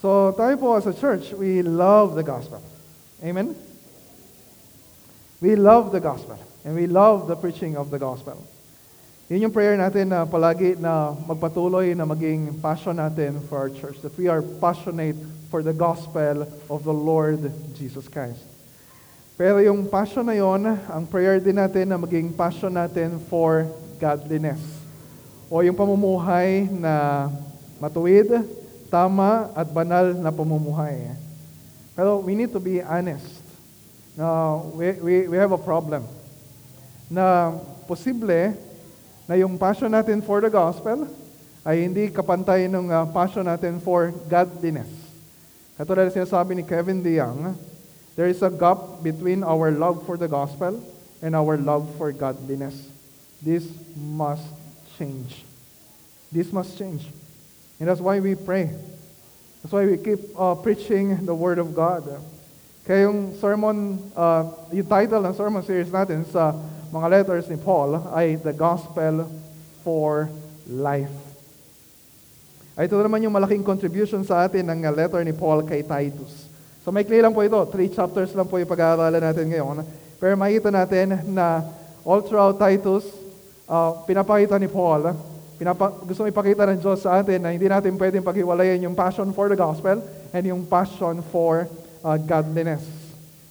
So tayo po as a church, we love the gospel. Amen? We love the gospel. And we love the preaching of the gospel. Yun yung prayer natin na palagi na magpatuloy na maging passion natin for our church. That we are passionate for the gospel of the Lord Jesus Christ. Pero yung passion na yon, ang prayer din natin na maging passion natin for godliness. O yung pamumuhay na matuwid, tama at banal na pamumuhay. Pero we need to be honest. Na we, we, we have a problem. Na posible na yung passion natin for the gospel ay hindi kapantay ng uh, passion natin for godliness. Katulad na sinasabi ni Kevin DeYoung, there is a gap between our love for the gospel and our love for godliness. This must change. This must change. And that's why we pray. That's why we keep uh, preaching the Word of God. Kaya yung sermon, uh, yung title ng sermon series natin sa mga letters ni Paul ay The Gospel for Life. Ay, ito naman yung malaking contribution sa atin ng letter ni Paul kay Titus. So maikli lang po ito. Three chapters lang po yung pag-aaralan natin ngayon. Pero makita natin na all throughout Titus, uh, pinapakita ni Paul, pinapa, gusto ipakita ng Diyos sa atin na hindi natin pwedeng paghiwalayin yung passion for the gospel and yung passion for uh, godliness.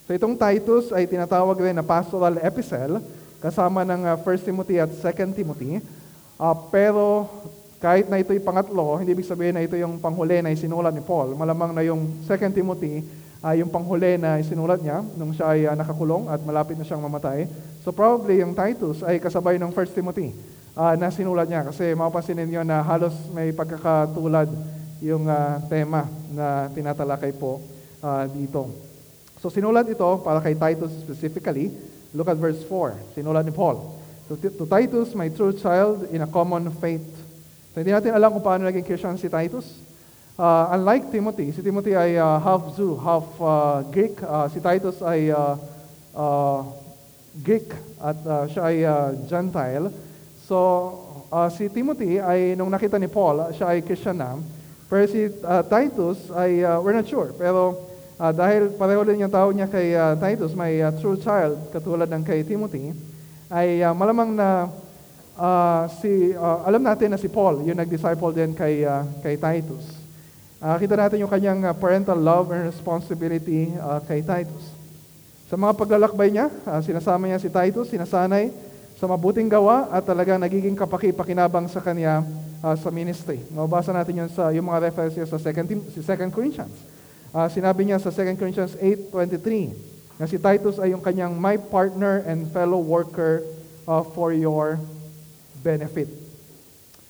So itong Titus ay tinatawag din na pastoral epistle kasama ng uh, 1 Timothy at 2 Timothy. Uh, pero kahit na ito'y pangatlo, hindi ibig sabihin na ito yung panghuli na isinulat ni Paul. Malamang na yung 2 Timothy ay uh, yung panghuli na isinulat niya nung siya ay uh, nakakulong at malapit na siyang mamatay. So probably yung Titus ay kasabay ng 1 Timothy uh, na sinulat niya kasi mapapansin ninyo na halos may pagkakatulad yung uh, tema na tinatalakay po uh, dito. So sinulat ito para kay Titus specifically. Look at verse 4. Sinulat ni Paul. To, to Titus, my true child in a common faith So, hindi natin alam kung paano naging Christian si Titus. Uh, unlike Timothy, si Timothy ay uh, half Jew, half uh, Greek. Uh, si Titus ay uh, uh, Greek at uh, siya ay uh, Gentile. So, uh, si Timothy ay, nung nakita ni Paul, siya ay Christian na. Pero si uh, Titus ay, uh, we're not sure. Pero uh, dahil pareho din yung tawag niya kay uh, Titus, may uh, true child, katulad ng kay Timothy, ay uh, malamang na uh, si uh, alam natin na si Paul yung nag-disciple din kay uh, kay Titus. Uh, kita natin yung kanyang parental love and responsibility uh, kay Titus. Sa mga paglalakbay niya, uh, sinasama niya si Titus, sinasanay sa mabuting gawa at talagang nagiging kapaki-pakinabang sa kanya uh, sa ministry. Mabasa natin yun sa yung mga references sa 2 2 Corinthians. Uh, sinabi niya sa 2 Corinthians 8:23 na si Titus ay yung kanyang my partner and fellow worker uh, for your benefit.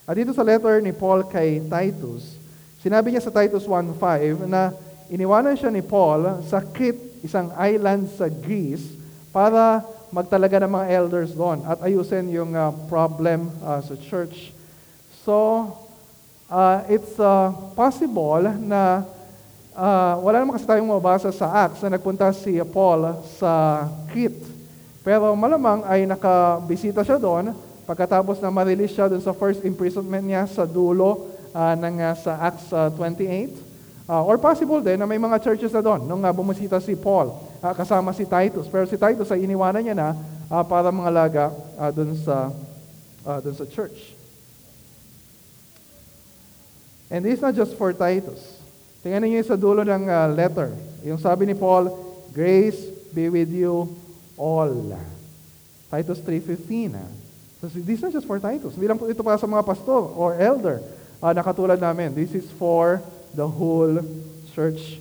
At dito sa letter ni Paul kay Titus, sinabi niya sa Titus 1.5 na iniwanan siya ni Paul sa Crete, isang island sa Greece, para magtalaga ng mga elders doon at ayusin yung uh, problem uh, sa church. So, uh, it's uh, possible na uh, wala naman kasi tayong mabasa sa Acts na nagpunta si Paul sa Crete. Pero malamang ay nakabisita siya doon pagkatapos na ma-release siya dun sa first imprisonment niya sa dulo uh, ng uh, sa Acts uh, 28. Uh, or possible din na may mga churches na doon nung uh, bumisita si Paul uh, kasama si Titus. Pero si Titus ay iniwanan niya na uh, para mga laga uh, dun sa uh, dun sa church. And this is not just for Titus. Tingnan niyo sa dulo ng uh, letter. Yung sabi ni Paul, Grace be with you all. Titus 3.15. Uh. So this is not just for Titus. Hindi lang po ito para sa mga pastor or elder uh, na katulad namin. This is for the whole church.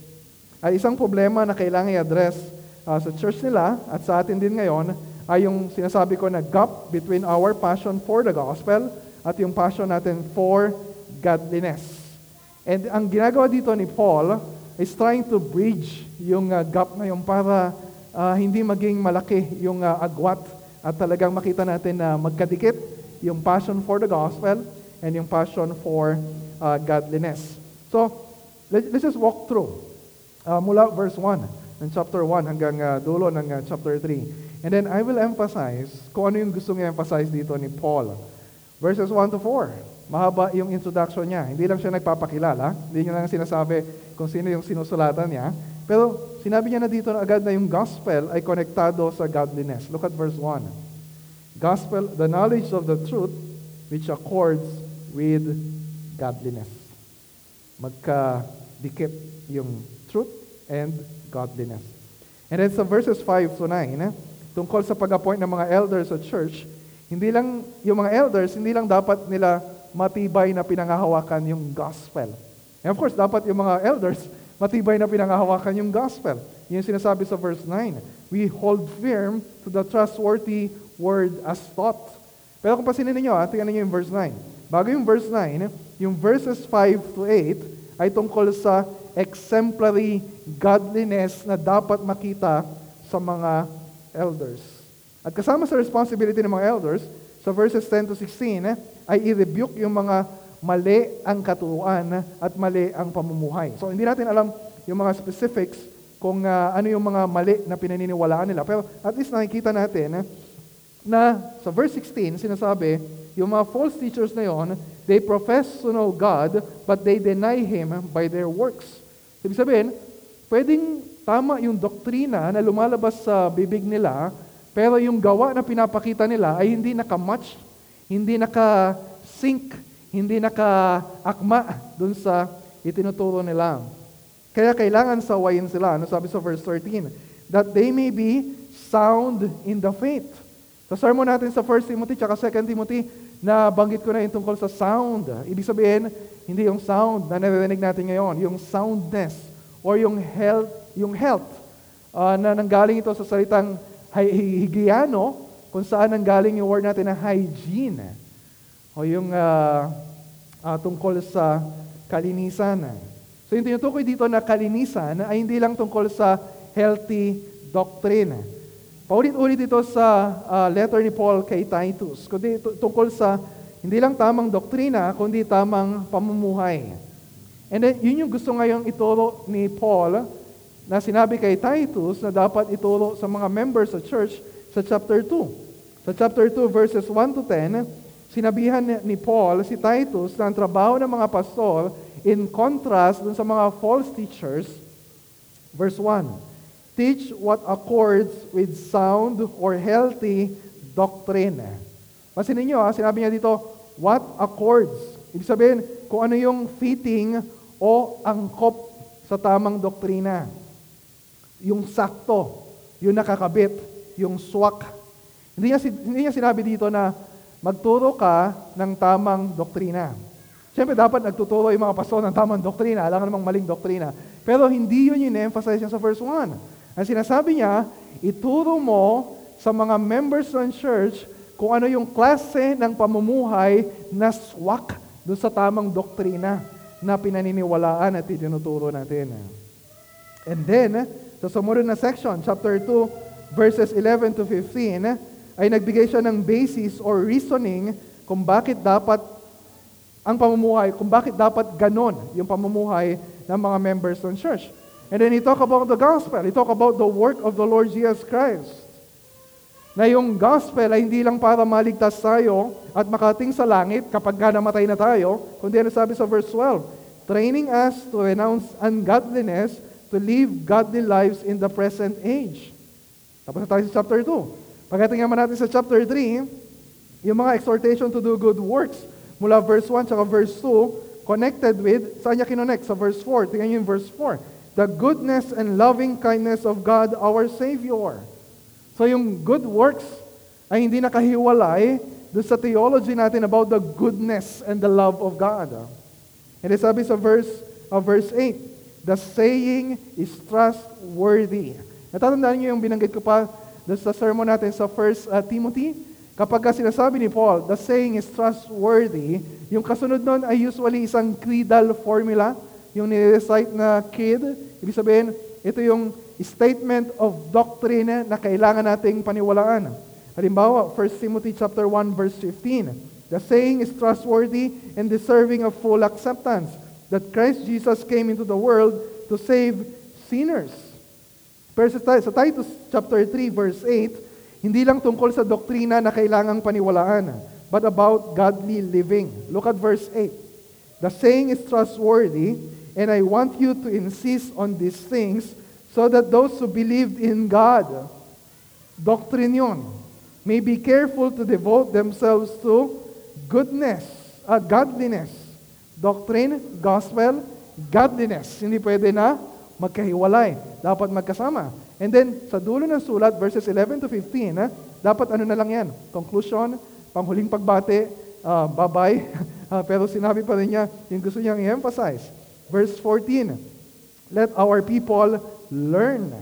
Ay isang problema na kailangan i-address uh, sa church nila at sa atin din ngayon ay yung sinasabi ko na gap between our passion for the gospel at yung passion natin for godliness. And ang ginagawa dito ni Paul is trying to bridge yung uh, gap na yung para uh, hindi maging malaki yung uh, agwat at talagang makita natin na magkadikit yung passion for the gospel and yung passion for uh, godliness. So, let, let's just walk through uh, mula verse 1 ng chapter 1 hanggang uh, dulo ng uh, chapter 3. And then I will emphasize kung ano yung gusto niya emphasize dito ni Paul. Verses 1 to 4. Mahaba yung introduction niya. Hindi lang siya nagpapakilala. Hindi niya lang sinasabi kung sino yung sinusulatan niya. Pero sinabi niya na dito na agad na yung gospel ay konektado sa godliness. Look at verse 1. Gospel, the knowledge of the truth which accords with godliness. Magkadikit yung truth and godliness. And then sa verses 5 to 9, eh, tungkol sa pag-appoint ng mga elders sa church, hindi lang, yung mga elders, hindi lang dapat nila matibay na pinangahawakan yung gospel. And of course, dapat yung mga elders, matibay na pinangahawakan yung gospel. Yung sinasabi sa verse 9. We hold firm to the trustworthy word as taught. Pero kung pasinin ninyo, ah, tingnan ninyo yung verse 9. Bago yung verse 9, yung verses 5 to 8 ay tungkol sa exemplary godliness na dapat makita sa mga elders. At kasama sa responsibility ng mga elders, sa verses 10 to 16, eh, ay i-rebuke yung mga mali ang katuruan at mali ang pamumuhay. So hindi natin alam yung mga specifics kung uh, ano yung mga mali na pinaniniwalaan nila. Pero at least nakikita natin eh, na sa verse 16, sinasabi, yung mga false teachers na yon, they profess to know God, but they deny Him by their works. Ibig sabihin, pwedeng tama yung doktrina na lumalabas sa bibig nila, pero yung gawa na pinapakita nila ay hindi naka-match, hindi naka-sync, hindi naka-akma dun sa itinuturo nila. Kaya kailangan sawayin sila. Ano sabi sa verse 13? That they may be sound in the faith. Sa sermon natin sa 1 Timothy at 2 Timothy, na banggit ko na yung tungkol sa sound. Ibig sabihin, hindi yung sound na naririnig natin ngayon, yung soundness or yung health, yung health uh, na nanggaling ito sa salitang hygiano, kung saan ang galing yung word natin na hygiene. O yung uh, uh, tungkol sa kalinisan. So yung tinutukoy dito na kalinisan ay hindi lang tungkol sa healthy doctrine. Paulit-ulit ito sa uh, letter ni Paul kay Titus, kundi tungkol sa hindi lang tamang doktrina, kundi tamang pamumuhay. And then, yun yung gusto ngayong ituro ni Paul na sinabi kay Titus na dapat ituro sa mga members sa church sa chapter 2. Sa chapter 2, verses 1 to 10, sinabihan ni Paul si Titus na ang trabaho ng mga pastor in contrast dun sa mga false teachers. Verse 1, Teach what accords with sound or healthy doctrine. Pasin ninyo, ha? sinabi niya dito, what accords. Ibig sabihin, kung ano yung fitting o angkop sa tamang doktrina yung sakto, yung nakakabit, yung swak. Hindi niya, hindi niya sinabi dito na magturo ka ng tamang doktrina. Siyempre, dapat nagtuturo yung mga pastor ng tamang doktrina. Alam namang maling doktrina. Pero hindi yun yung emphasize niya sa verse 1. Ang sinasabi niya, ituro mo sa mga members ng church kung ano yung klase ng pamumuhay na swak doon sa tamang doktrina na pinaniniwalaan at itinuturo natin. And then, sa sumunod na section, chapter 2, verses 11 to 15, ay nagbigay siya ng basis or reasoning kung bakit dapat ang pamumuhay, kung bakit dapat ganon yung pamumuhay ng mga members ng church. And then he talk about the gospel. He talk about the work of the Lord Jesus Christ. Na yung gospel ay hindi lang para maligtas tayo at makating sa langit kapag namatay na tayo, kundi ano sabi sa verse 12, training us to renounce ungodliness to live godly lives in the present age. Tapos na tayo sa chapter 2. Pagdating naman natin sa chapter 3, yung mga exhortation to do good works, mula verse 1 tsaka verse 2, connected with, saan niya kinonect? Sa verse 4. Tingnan niyo yung verse 4. The goodness and loving kindness of God our Savior. So yung good works ay hindi nakahiwalay doon sa theology natin about the goodness and the love of God. And sabi sa verse, uh, verse 8, The saying is trustworthy. Natatandaan niyo yung binanggit ko pa sa sermon natin sa 1 uh, Timothy? Kapag sinasabi ni Paul, the saying is trustworthy, yung kasunod nun ay usually isang creedal formula, yung nirecite na kid. Ibig sabihin, ito yung statement of doctrine na kailangan nating paniwalaan. Halimbawa, 1 Timothy chapter 1 verse 15. The saying is trustworthy and deserving of full acceptance that Christ Jesus came into the world to save sinners. Pero sa Titus chapter 3 verse 8, hindi lang tungkol sa doktrina na kailangang paniwalaan. but about godly living. Look at verse 8. The saying is trustworthy, and I want you to insist on these things so that those who believed in God, doctrine yun, may be careful to devote themselves to goodness, uh, godliness. Doctrine, gospel, godliness. Hindi pwede na magkahiwalay. Dapat magkasama. And then, sa dulo ng sulat, verses 11 to 15, ha, dapat ano na lang yan? Conclusion, panghuling pagbate, uh, bye-bye. uh, pero sinabi pa rin niya, yung gusto niyang i-emphasize. Verse 14, Let our people learn.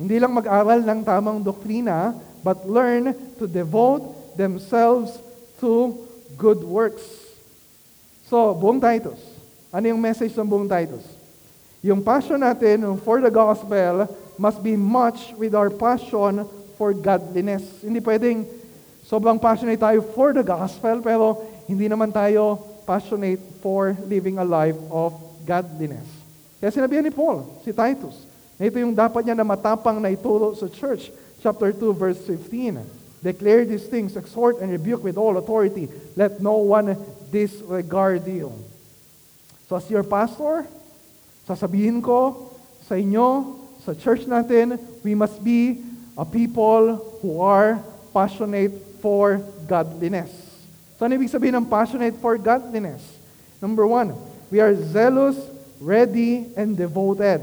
Hindi lang mag-aral ng tamang doktrina, but learn to devote themselves to good works. So, buong Titus. Ano yung message ng buong Titus? Yung passion natin for the gospel must be much with our passion for godliness. Hindi pwedeng sobrang passionate tayo for the gospel, pero hindi naman tayo passionate for living a life of godliness. Kaya sinabihan ni Paul, si Titus, na ito yung dapat niya na matapang na ituro sa church. Chapter 2, verse 15. Declare these things, exhort and rebuke with all authority. Let no one disregard you. So as your pastor, sasabihin ko sa inyo, sa church natin, we must be a people who are passionate for godliness. So ano ibig sabihin ng passionate for godliness? Number one, we are zealous, ready, and devoted.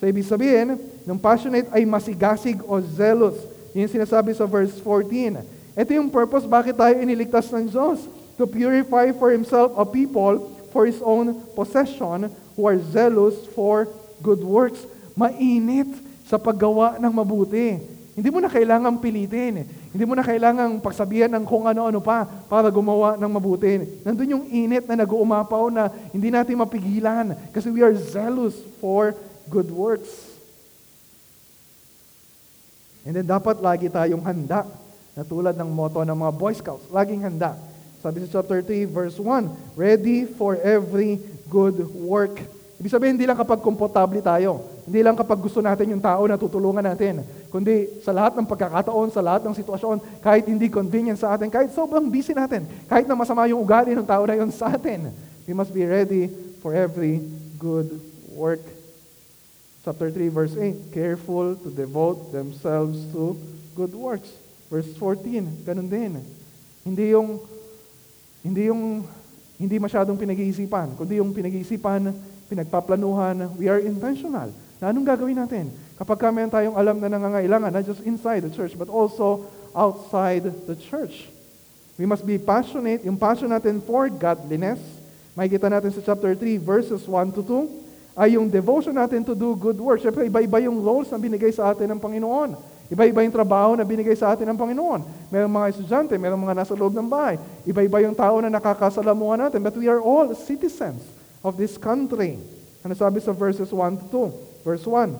So ibig sabihin, ng passionate ay masigasig o zealous. Yun sinasabi sa verse 14. Ito yung purpose bakit tayo iniligtas ng Diyos. To purify for Himself a people for His own possession who are zealous for good works mainit sa paggawa ng mabuti. Hindi mo na kailangang pilitin. Hindi mo na kailangang pagsabihan ng kung ano-ano pa para gumawa ng mabuti. Nandun yung init na nag-uumapaw na hindi natin mapigilan kasi we are zealous for good works. And then dapat lagi tayong handa na tulad ng motto ng mga Boy Scouts, laging handa. Sabi sa chapter 3, verse 1, ready for every good work. Ibig sabihin, hindi lang kapag komportable tayo. Hindi lang kapag gusto natin yung tao na tutulungan natin. Kundi sa lahat ng pagkakataon, sa lahat ng sitwasyon, kahit hindi convenient sa atin, kahit sobrang busy natin, kahit na masama yung ugali ng tao na yun sa atin, we must be ready for every good work. Chapter 3, verse 8, careful to devote themselves to good works. Verse 14, ganun din. Hindi yung hindi yung hindi masyadong pinag-iisipan, kundi yung pinag-iisipan pinagpaplanuhan, we are intentional. Na anong gagawin natin? Kapag kami tayong alam na nangangailangan, not just inside the church, but also outside the church. We must be passionate. Yung passion natin for godliness, makikita natin sa chapter 3, verses 1 to 2, ay yung devotion natin to do good work. Siyempre, iba-iba yung roles na binigay sa atin ng Panginoon. Iba-iba yung trabaho na binigay sa atin ng Panginoon. Merong mga estudyante, merong mga nasa loob ng bahay. Iba-iba yung tao na nakakasalamuhan natin. But we are all citizens of this country. Ano sabi sa verses 1 to 2? Verse 1,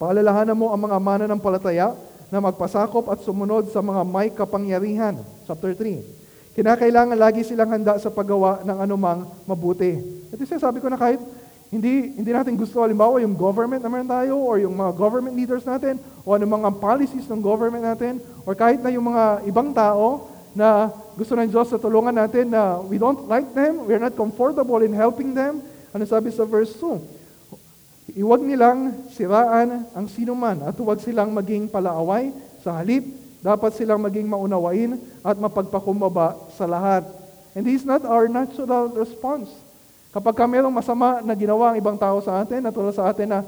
Paalalahanan mo ang mga mananampalataya na magpasakop at sumunod sa mga may kapangyarihan. Chapter 3. Kinakailangan lagi silang handa sa paggawa ng anumang mabuti. Ito sinasabi ko na kahit hindi, hindi natin gusto, halimbawa, yung government na meron tayo, or yung mga government leaders natin, o anumang mga policies ng government natin, or kahit na yung mga ibang tao na gusto ng Diyos sa tulungan natin na we don't like them, we're not comfortable in helping them. Ano sabi sa verse 2? Iwag nilang siraan ang sinuman at huwag silang maging palaaway sa halip. Dapat silang maging maunawain at mapagpakumbaba sa lahat. And this is not our natural response. Kapag ka mayroong masama na ginawa ang ibang tao sa atin, natulad sa atin na,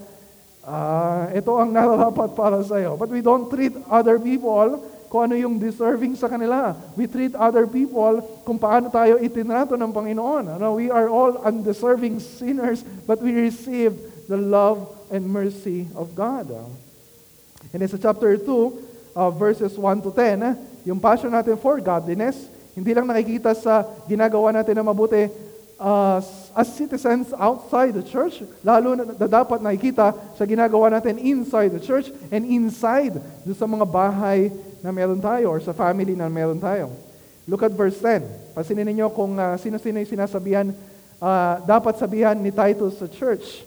ah, ito ang nararapat para sa iyo. But we don't treat other people kung ano yung deserving sa kanila. We treat other people kung paano tayo itinrato ng Panginoon. Ano, we are all undeserving sinners, but we receive the love and mercy of God. And sa chapter 2, uh, verses 1 to 10, yung passion natin for godliness, hindi lang nakikita sa ginagawa natin na mabuti uh, as citizens outside the church, lalo na, na dapat nakikita sa ginagawa natin inside the church and inside sa mga bahay na meron tayo or sa family na meron tayo. Look at verse 10. Pasinin ninyo kung uh, sino-sino yung sinasabihan, uh, dapat sabihan ni Titus sa church.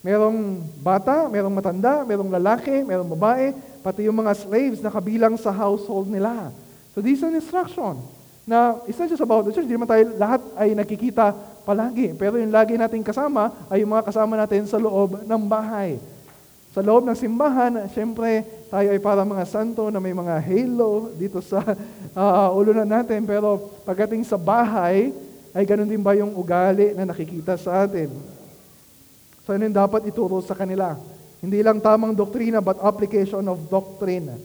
Merong bata, merong matanda, merong lalaki, merong babae, pati yung mga slaves na kabilang sa household nila. So this is an instruction. Na it's not just about the church, hindi naman tayo lahat ay nakikita palagi. Pero yung lagi nating kasama ay yung mga kasama natin sa loob ng bahay. Sa loob ng simbahan, siyempre, tayo ay para mga santo na may mga halo dito sa uh, ulunan natin. Pero pagdating sa bahay, ay ganun din ba yung ugali na nakikita sa atin? So ano yung dapat ituro sa kanila? Hindi lang tamang doktrina, but application of doctrine.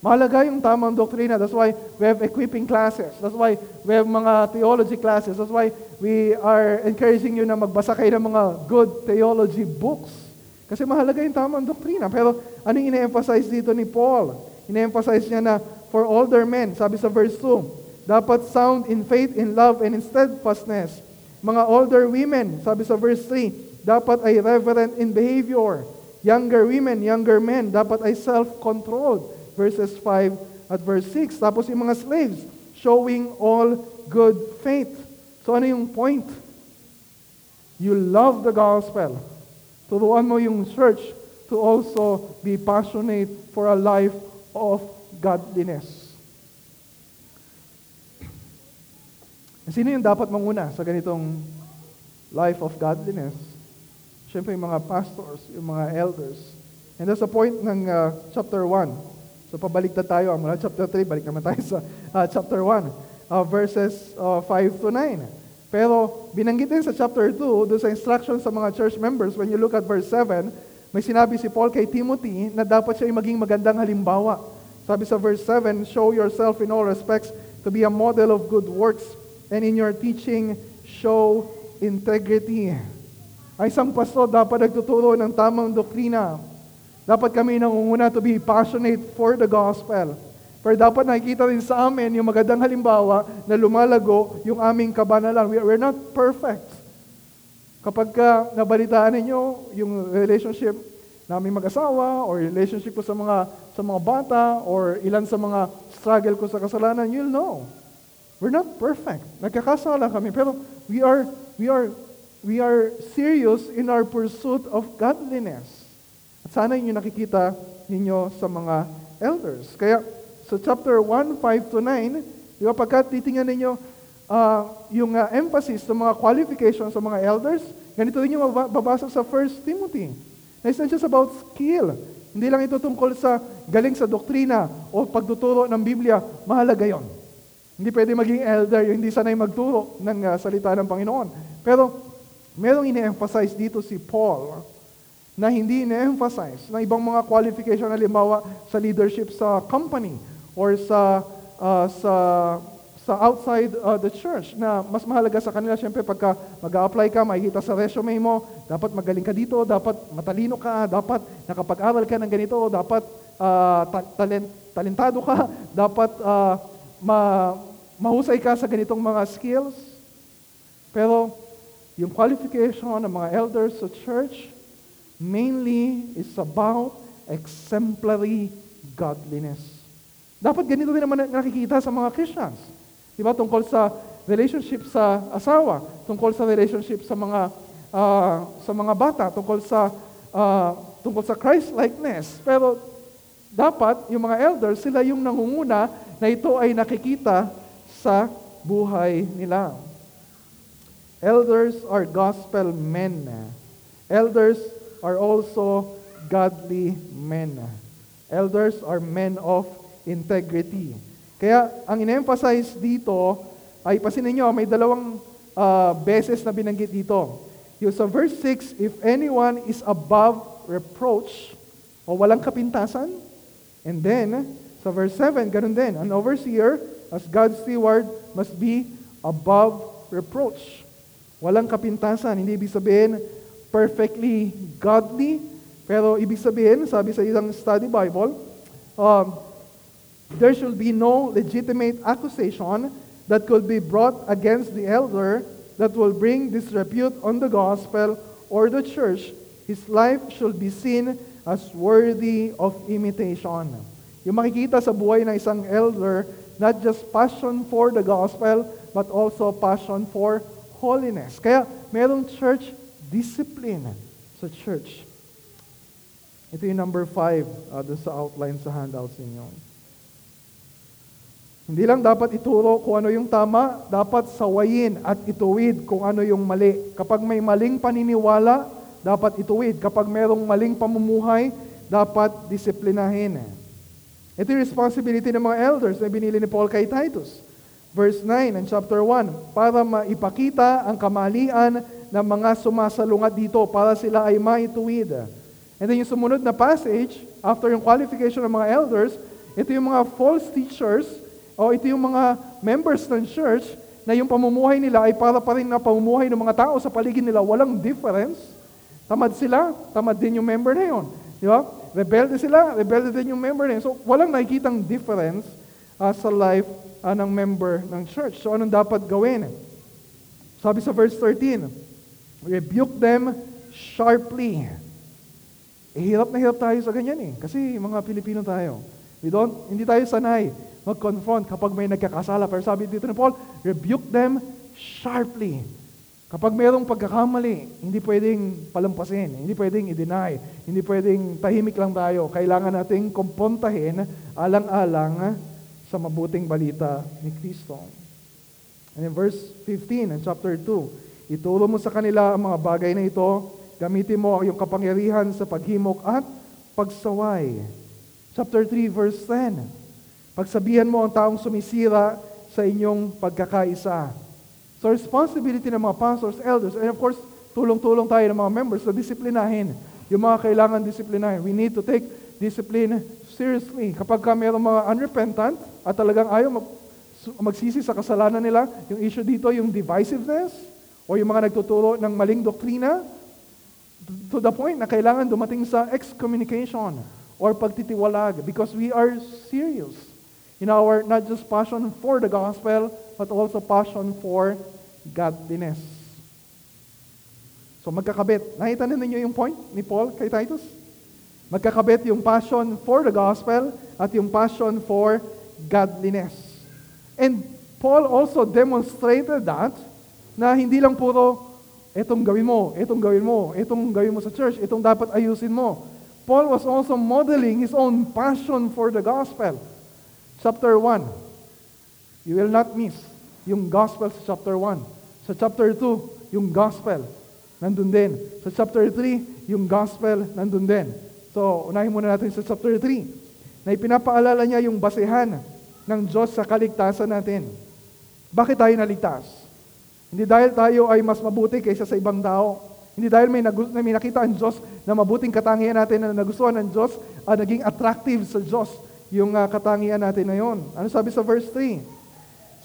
Mahalaga yung tamang doktrina. That's why we have equipping classes. That's why we have mga theology classes. That's why we are encouraging you na magbasa kayo ng mga good theology books. Kasi mahalaga yung tamang doktrina. Pero ano yung ine-emphasize dito ni Paul? Ine-emphasize niya na for older men, sabi sa verse 2, dapat sound in faith, in love, and in steadfastness. Mga older women, sabi sa verse 3, dapat ay reverent in behavior Younger women, younger men, dapat ay self-controlled. Verses 5 at verse 6. Tapos yung mga slaves, showing all good faith. So ano yung point? You love the gospel. Turuan mo yung church to also be passionate for a life of godliness. Sino yung dapat manguna sa ganitong life of godliness? Siyempre, yung mga pastors, yung mga elders. And that's the point ng uh, chapter 1. So, pabalik na tayo. Mula chapter 3, balik naman tayo sa uh, chapter 1. Uh, verses uh, 5 to 9. Pero, binanggit din sa chapter 2, doon sa instructions sa mga church members, when you look at verse 7, may sinabi si Paul kay Timothy na dapat siya maging magandang halimbawa. Sabi sa verse 7, Show yourself in all respects to be a model of good works, and in your teaching, show integrity. Ay isang pastor dapat nagtuturo ng tamang doktrina. Dapat kami nangunguna to be passionate for the gospel. Pero dapat nakikita rin sa amin yung magandang halimbawa na lumalago yung aming kabanalan. We, we're not perfect. Kapag ka nabalitaan ninyo yung relationship namin mag-asawa or relationship ko sa mga sa mga bata or ilan sa mga struggle ko sa kasalanan, you'll know. We're not perfect. Nagkakasala kami pero we are we are we are serious in our pursuit of godliness. At sana yun yung nakikita ninyo sa mga elders. Kaya sa chapter 1, 5 to 9, di ba pagkat titingnan ninyo uh, yung uh, emphasis sa mga qualifications sa mga elders, ganito rin yung babasa sa 1 Timothy. Na it's not just about skill. Hindi lang ito tungkol sa galing sa doktrina o pagtuturo ng Biblia. Mahalaga yon. Hindi pwede maging elder yung hindi sanay magturo ng uh, salita ng Panginoon. Pero merong ine-emphasize dito si Paul na hindi ine-emphasize na ibang mga qualification halimbawa sa leadership sa company or sa uh, sa sa outside uh, the church na mas mahalaga sa kanila syempre pagka mag-apply ka makikita sa resume mo dapat magaling ka dito dapat matalino ka dapat nakapag-aral ka ng ganito dapat uh, ta- talent, talentado ka dapat uh, ma- mahusay ka sa ganitong mga skills pero yung qualification ng mga elders sa church mainly is about exemplary godliness. Dapat ganito din naman nakikita sa mga Christians. Di ba? Tungkol sa relationship sa asawa, tungkol sa relationship sa mga uh, sa mga bata, tungkol sa uh, tungkol sa Christ-likeness. Pero dapat yung mga elders, sila yung nangunguna na ito ay nakikita sa buhay nila. Elders are gospel men. Elders are also godly men. Elders are men of integrity. Kaya ang in-emphasize dito ay pasin ninyo, may dalawang uh, beses na binanggit dito. Yung sa verse 6, if anyone is above reproach o walang kapintasan, and then sa verse 7, ganun din, an overseer as God's steward must be above reproach. Walang kapintasan. Hindi ibig sabihin perfectly godly. Pero ibig sabihin, sabi sa isang study Bible, um, there should be no legitimate accusation that could be brought against the elder that will bring disrepute on the gospel or the church. His life should be seen as worthy of imitation. Yung makikita sa buhay ng isang elder, not just passion for the gospel, but also passion for holiness. Kaya merong church discipline sa church. Ito yung number five uh, sa outline sa handouts ninyo. Hindi lang dapat ituro kung ano yung tama, dapat sawayin at ituwid kung ano yung mali. Kapag may maling paniniwala, dapat ituwid. Kapag merong maling pamumuhay, dapat disiplinahin. Ito yung responsibility ng mga elders na binili ni Paul kay Titus. Verse 9 and chapter 1, para maipakita ang kamalian ng mga sumasalungat dito para sila ay maituwid. And then yung sumunod na passage, after yung qualification ng mga elders, ito yung mga false teachers o ito yung mga members ng church na yung pamumuhay nila ay para pa rin na pamumuhay ng mga tao sa paligid nila. Walang difference. Tamad sila, tamad din yung member na yun. Di ba? Rebelde sila, rebelde din yung member na yun. So, walang nakikitang difference uh, sa life uh, ng member ng church. So, anong dapat gawin? Sabi sa verse 13, Rebuke them sharply. Eh, hirap na hirap tayo sa ganyan eh. Kasi mga Pilipino tayo. We don't, hindi tayo sanay mag-confront kapag may nagkakasala. Pero sabi dito ni Paul, rebuke them sharply. Kapag mayroong pagkakamali, hindi pwedeng palampasin, hindi pwedeng i-deny, hindi pwedeng tahimik lang tayo. Kailangan nating kumpontahin alang-alang sa mabuting balita ni Kristo. And in verse 15 in chapter 2, ituro mo sa kanila ang mga bagay na ito, gamitin mo ang kapangyarihan sa paghimok at pagsaway. Chapter 3 verse 10, Pagsabihan mo ang taong sumisira sa inyong pagkakaisa. So responsibility ng mga pastors, elders, and of course, tulong-tulong tayo ng mga members na disiplinahin yung mga kailangan disiplinahin. We need to take discipline seriously. Kapag ka mayroong mga unrepentant at talagang ayaw mag, magsisi sa kasalanan nila, yung issue dito, yung divisiveness, o yung mga nagtuturo ng maling doktrina, to the point na kailangan dumating sa excommunication or pagtitiwalag because we are serious in our not just passion for the gospel, but also passion for godliness. So magkakabit. Nakita na ninyo yung point ni Paul kay Titus? Magkakabit yung passion for the gospel at yung passion for godliness. And Paul also demonstrated that na hindi lang puro etong gawin mo, etong gawin mo, etong gawin mo sa church, etong dapat ayusin mo. Paul was also modeling his own passion for the gospel. Chapter 1, you will not miss yung gospel sa chapter 1. Sa chapter 2, yung gospel, nandun din. Sa chapter 3, yung gospel, nandun din. So, unahin muna natin sa chapter 3, na ipinapaalala niya yung basehan ng Diyos sa kaligtasan natin. Bakit tayo naligtas? Hindi dahil tayo ay mas mabuti kaysa sa ibang tao. Hindi dahil may, nagu- may nakita ang Diyos na mabuting katangian natin na nagustuhan ng Diyos, uh, naging attractive sa Diyos yung uh, katangian natin na yon. Ano sabi sa verse 3?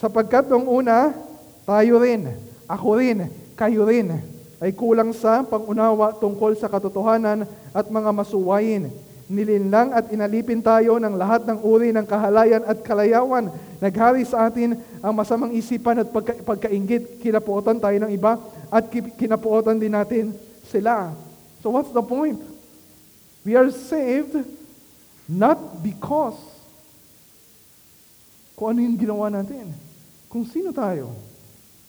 Sapagkat nung una, tayo rin, ako rin, kayo rin, ay kulang sa pangunawa tungkol sa katotohanan at mga masuwayin. Nilinlang at inalipin tayo ng lahat ng uri ng kahalayan at kalayawan. Naghari sa atin ang masamang isipan at pagka, pagkaingit. Kinapuotan tayo ng iba at kinapuotan din natin sila. So what's the point? We are saved Not because kung ano yung ginawa natin. Kung sino tayo.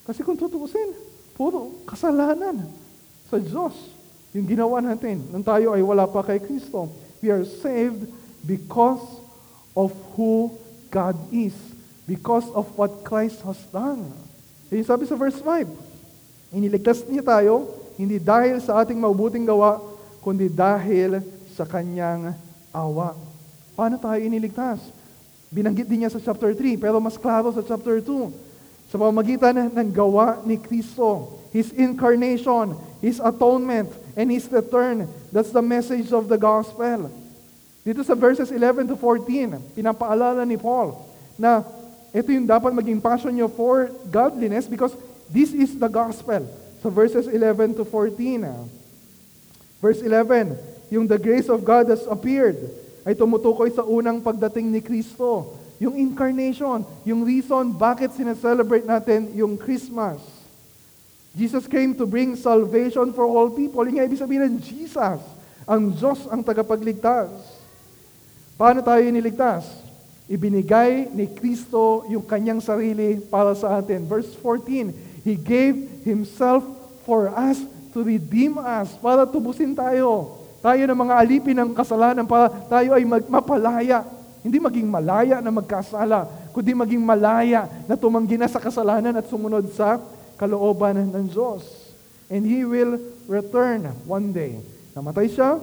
Kasi kung tutuusin, puro kasalanan sa Diyos yung ginawa natin nang tayo ay wala pa kay Kristo. We are saved because of who God is. Because of what Christ has done. Yung sabi sa verse 5, iniligtas niya tayo, hindi dahil sa ating mabuting gawa, kundi dahil sa kanyang awa. Paano tayo iniligtas? Binanggit din niya sa chapter 3, pero mas klaro sa chapter 2. Sa pamagitan ng gawa ni Kristo, His incarnation, His atonement, and His return. That's the message of the gospel. Dito sa verses 11 to 14, pinapaalala ni Paul na ito yung dapat maging passion nyo for godliness because this is the gospel. Sa verses 11 to 14. Verse 11, yung the grace of God has appeared ay tumutukoy sa unang pagdating ni Kristo. Yung incarnation, yung reason bakit sineselebrate natin yung Christmas. Jesus came to bring salvation for all people. Yung ibig sabihin ng Jesus, ang Diyos ang tagapagligtas. Paano tayo iniligtas? Ibinigay ni Kristo yung kanyang sarili para sa atin. Verse 14, He gave Himself for us to redeem us, para tubusin tayo. Tayo ng mga alipin ng kasalanan para tayo ay mapalaya. Hindi maging malaya na magkasala. kundi maging malaya na tumanggi na sa kasalanan at sumunod sa kalooban ng Diyos. And He will return one day. Namatay siya,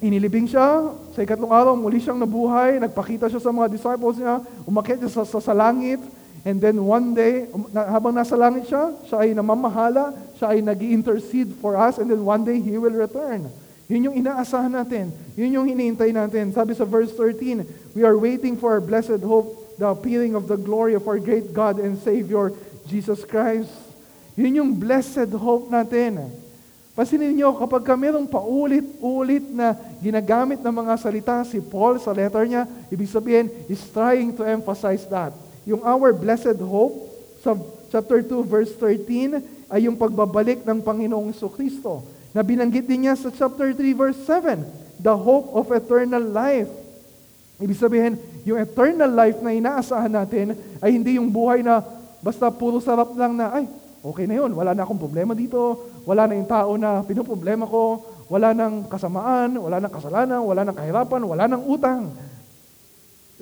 inilibing siya, sa ikatlong araw muli siyang nabuhay, nagpakita siya sa mga disciples niya, umakyat siya sa, sa, sa langit, and then one day, um, habang nasa langit siya, siya ay namamahala, siya ay nag intercede for us, and then one day He will return. Yun yung inaasahan natin. Yun yung hinihintay natin. Sabi sa verse 13, We are waiting for our blessed hope, the appearing of the glory of our great God and Savior, Jesus Christ. Yun yung blessed hope natin. Pasinin niyo, kapag ka merong paulit-ulit na ginagamit ng mga salita, si Paul sa letter niya, ibig sabihin, is trying to emphasize that. Yung our blessed hope, sa chapter 2, verse 13, ay yung pagbabalik ng Panginoong Kristo na binanggit din niya sa chapter 3 verse 7, the hope of eternal life. Ibig sabihin, yung eternal life na inaasahan natin ay hindi yung buhay na basta puro sarap lang na, ay, okay na yun, wala na akong problema dito, wala na yung tao na pinoproblema ko, wala nang kasamaan, wala nang kasalanan, wala nang kahirapan, wala nang utang.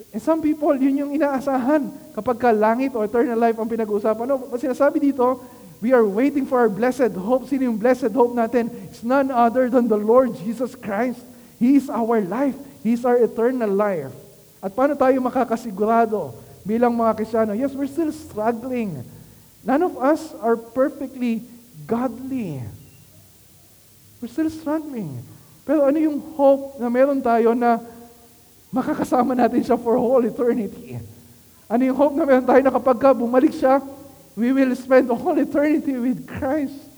And some people, yun yung inaasahan kapag ka langit o eternal life ang pinag-uusapan. No, sinasabi dito, We are waiting for our blessed hope. Sino yung blessed hope natin? It's none other than the Lord Jesus Christ. He is our life. He is our eternal life. At paano tayo makakasigurado bilang mga Krisyano? Yes, we're still struggling. None of us are perfectly godly. We're still struggling. Pero ano yung hope na meron tayo na makakasama natin siya for whole eternity? Ano yung hope na meron tayo na kapag ka bumalik siya, we will spend all eternity with Christ.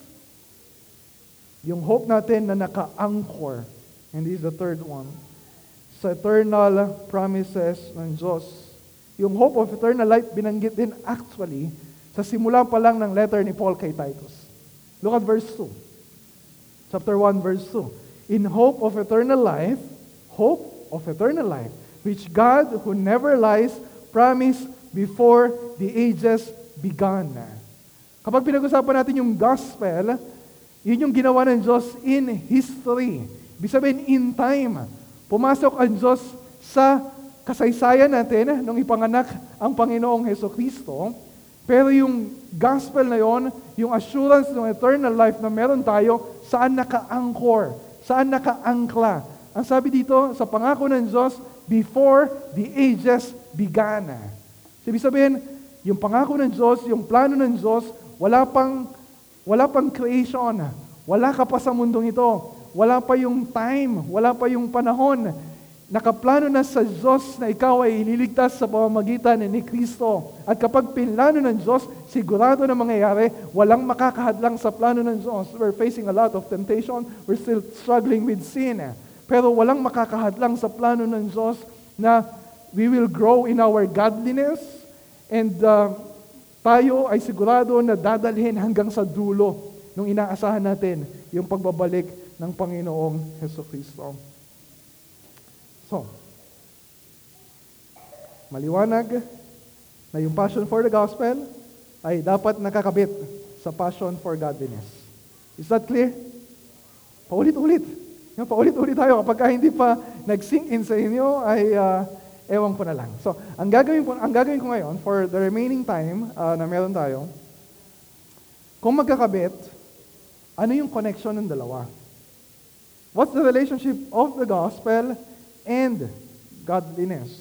Yung hope natin na naka-anchor. And this is the third one. Sa eternal promises ng Diyos. Yung hope of eternal life, binanggit din actually sa simula pa lang ng letter ni Paul kay Titus. Look at verse 2. Chapter 1, verse 2. In hope of eternal life, hope of eternal life, which God, who never lies, promised before the ages begun. Kapag pinag-usapan natin yung gospel, yun yung ginawa ng Diyos in history. Ibig sabihin, in time. Pumasok ang Diyos sa kasaysayan natin nung ipanganak ang Panginoong Heso Kristo. Pero yung gospel na yon, yung assurance ng eternal life na meron tayo, saan naka-anchor? Saan naka-angkla? Ang sabi dito, sa pangako ng Diyos, before the ages began. Ibig sabihin, yung pangako ng Diyos, yung plano ng Diyos, wala pang, wala pang creation. Wala ka pa sa mundong ito. Wala pa yung time. Wala pa yung panahon. Nakaplano na sa Diyos na ikaw ay ililigtas sa pamamagitan ni Kristo. At kapag pinlano ng Diyos, sigurado na mangyayari, walang makakahadlang sa plano ng Diyos. We're facing a lot of temptation. We're still struggling with sin. Pero walang makakahadlang sa plano ng Diyos na we will grow in our godliness, And uh, tayo ay sigurado na dadalhin hanggang sa dulo nung inaasahan natin yung pagbabalik ng Panginoong Heso Kristo. So, maliwanag na yung passion for the gospel ay dapat nakakabit sa passion for godliness. Is that clear? Paulit-ulit. Paulit-ulit tayo. Kapag hindi pa nag-sink in sa inyo, ay uh, Ewan ko na lang. So, ang gagawin, po, ang gagawin ko ngayon, for the remaining time uh, na meron tayo, kung magkakabit, ano yung connection ng dalawa? What's the relationship of the gospel and godliness?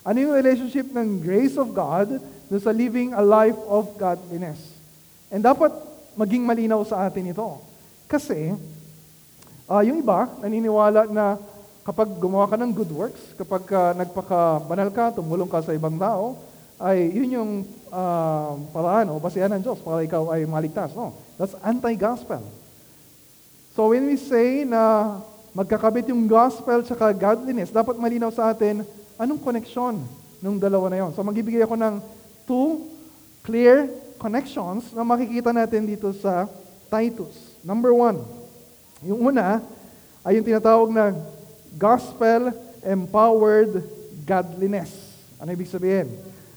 Ano yung relationship ng grace of God do sa living a life of godliness? And dapat maging malinaw sa atin ito. Kasi, uh, yung iba, naniniwala na kapag gumawa ka ng good works, kapag uh, nagpaka-banal ka, tumulong ka sa ibang tao, ay yun yung uh, paraan o basihan ng Diyos para ikaw ay maligtas. No, that's anti-gospel. So when we say na magkakabit yung gospel at godliness, dapat malinaw sa atin anong connection ng dalawa na yon. So magbibigay ako ng two clear connections na makikita natin dito sa Titus. Number one, yung una ay yung tinatawag na gospel-empowered godliness. Ano ibig sabihin?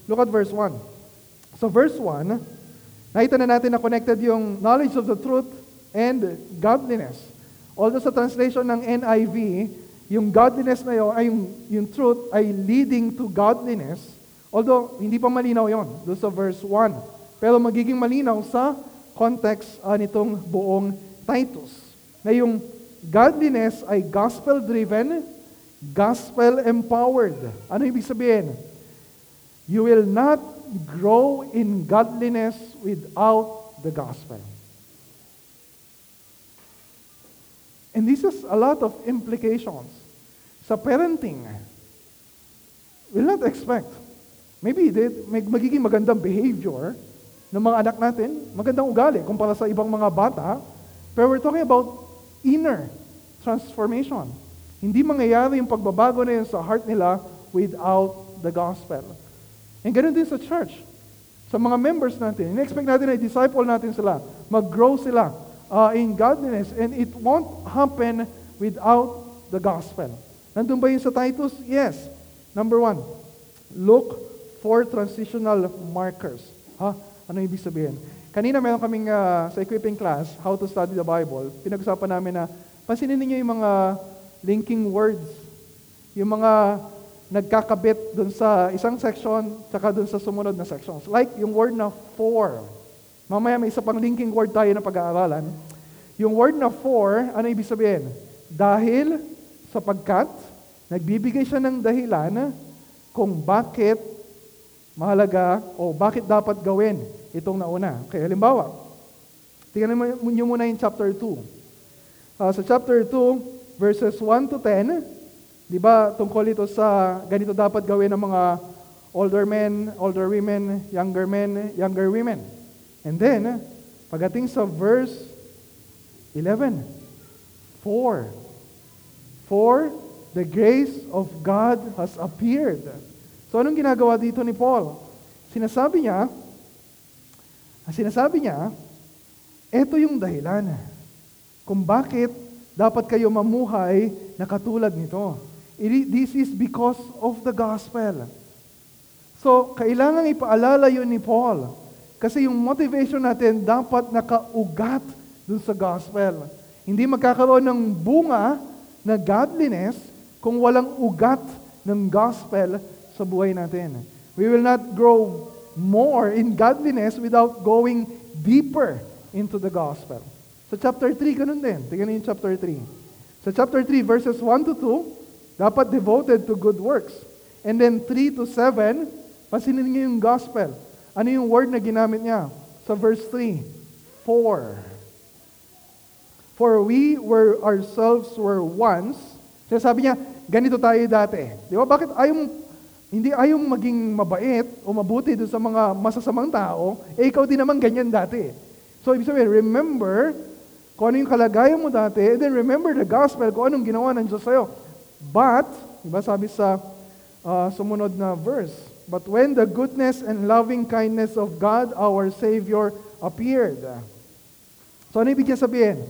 Look at verse 1. So verse 1, nakita na natin na connected yung knowledge of the truth and godliness. Although sa translation ng NIV, yung godliness na yun, ay yung, yung truth ay leading to godliness, Although, hindi pa malinaw yon doon sa verse 1. Pero magiging malinaw sa context uh, nitong buong Titus. Na yung godliness ay gospel-driven, gospel-empowered. Ano ibig sabihin? You will not grow in godliness without the gospel. And this has a lot of implications. Sa parenting, we'll not expect. Maybe they, may magiging magandang behavior ng mga anak natin, magandang ugali kumpara sa ibang mga bata, pero we're talking about inner transformation. Hindi mangyayari yung pagbabago na yun sa heart nila without the gospel. And ganun din sa church. Sa mga members natin, in-expect natin na disciple natin sila, mag-grow sila, uh, in godliness. And it won't happen without the gospel. Nandun ba yun sa Titus? Yes. Number one, look for transitional markers. Ha? Ano ibig sabihin? Kanina meron kaming uh, sa equipping class, How to Study the Bible, pinag-usapan namin na, pansinin ninyo yung mga linking words, yung mga nagkakabit dun sa isang section, tsaka dun sa sumunod na sections. Like yung word na for. Mamaya may isa pang linking word tayo na pag-aaralan. Yung word na for, ano ibig sabihin? Dahil, sapagkat, nagbibigay siya ng dahilan kung bakit mahalaga o bakit dapat gawin itong nauna. Kaya halimbawa, tingnan niyo muna yung chapter 2. Uh, ah, sa chapter 2, verses 1 to 10, di ba tungkol ito sa ganito dapat gawin ng mga older men, older women, younger men, younger women. And then, pagdating sa verse 11, For, for the grace of God has appeared. So anong ginagawa dito ni Paul? Sinasabi niya, sinasabi niya, ito yung dahilan kung bakit dapat kayo mamuhay na katulad nito. This is because of the gospel. So, kailangan ipaalala yun ni Paul kasi yung motivation natin dapat nakaugat dun sa gospel. Hindi magkakaroon ng bunga na godliness kung walang ugat ng gospel sa buhay natin. We will not grow more in godliness without going deeper into the gospel. Sa chapter 3, ganun din. Tingnan yung chapter 3. Sa chapter 3, verses 1 to 2, dapat devoted to good works. And then 3 to 7, pansinin niyo yung gospel. Ano yung word na ginamit niya? Sa verse 3, for. For we were ourselves were once. Kaya sabi niya, ganito tayo dati. Di ba? Bakit ayaw hindi ayaw maging mabait o mabuti doon sa mga masasamang tao, eh ikaw din naman ganyan dati. So, ibig sabihin, remember kung ano yung kalagayan mo dati, and then remember the gospel, kung anong ginawa ng Diyos sa'yo. But, di ba sabi sa uh, sumunod na verse, But when the goodness and loving kindness of God, our Savior, appeared. So, ano ibig sabihin?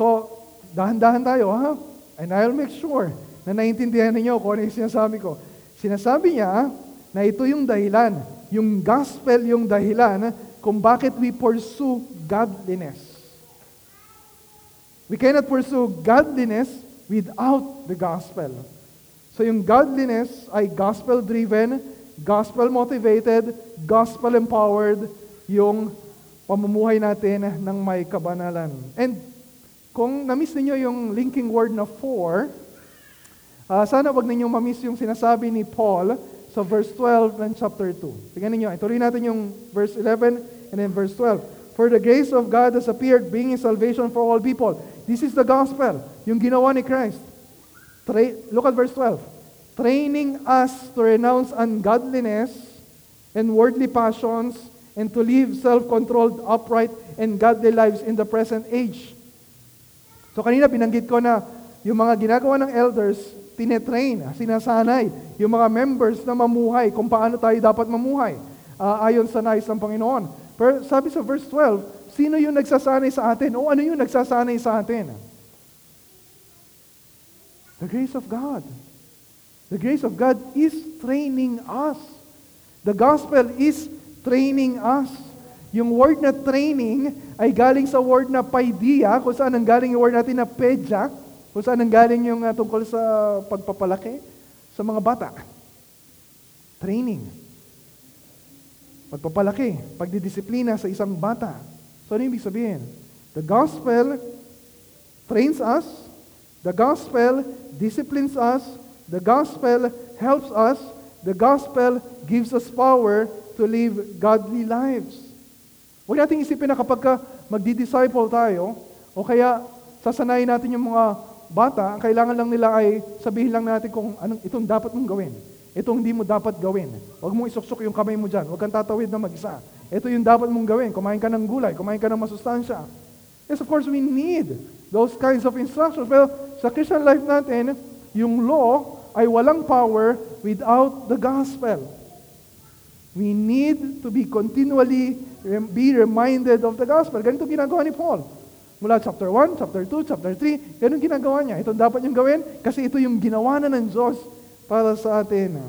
So, dahan-dahan tayo, ha? And I'll make sure na naiintindihan ninyo kung ano yung sinasabi ko. Sinasabi niya na ito yung dahilan, yung gospel yung dahilan kung bakit we pursue godliness. We cannot pursue godliness without the gospel. So yung godliness ay gospel-driven, gospel-motivated, gospel-empowered yung pamumuhay natin ng may kabanalan. And kung na-miss ninyo yung linking word na for, uh, sana wag ninyong ma-miss yung sinasabi ni Paul sa verse 12 ng chapter 2. Tingnan ninyo, ituloy natin yung verse 11 and then verse 12. For the grace of God has appeared, bringing salvation for all people. This is the gospel, yung ginawa ni Christ. Tra- look at verse 12 training us to renounce ungodliness and worldly passions and to live self-controlled, upright, and godly lives in the present age. So kanina binanggit ko na yung mga ginagawa ng elders, tinetrain, sinasanay, yung mga members na mamuhay, kung paano tayo dapat mamuhay, uh, ayon sa nais ng Panginoon. Pero sabi sa verse 12, sino yung nagsasanay sa atin? O ano yung nagsasanay sa atin? The grace of God. The grace of God is training us. The gospel is training us. Yung word na training ay galing sa word na paidia, kung saan ang galing yung word natin na pedja, kung saan ang galing yung uh, tungkol sa pagpapalaki sa mga bata. Training. pagpapalaki, pagdidisiplina sa isang bata. So ano ibig sabihin? The gospel trains us, the gospel disciplines us, the gospel helps us, the gospel gives us power to live godly lives. Huwag natin isipin na kapag ka magdi-disciple tayo, o kaya sasanayin natin yung mga bata, ang kailangan lang nila ay sabihin lang natin kung anong itong dapat mong gawin. Itong hindi mo dapat gawin. Huwag mong isuksok yung kamay mo dyan. Huwag kang tatawid na mag-isa. Ito yung dapat mong gawin. Kumain ka ng gulay. Kumain ka ng masustansya. Yes, of course, we need those kinds of instructions. Pero sa Christian life natin, yung law ay walang power without the gospel. We need to be continually be reminded of the gospel. Ganito ginagawa ni Paul. Mula chapter 1, chapter 2, chapter 3, ganun ginagawa niya. Ito dapat niyong gawin kasi ito yung ginawa na ng Diyos para sa atin.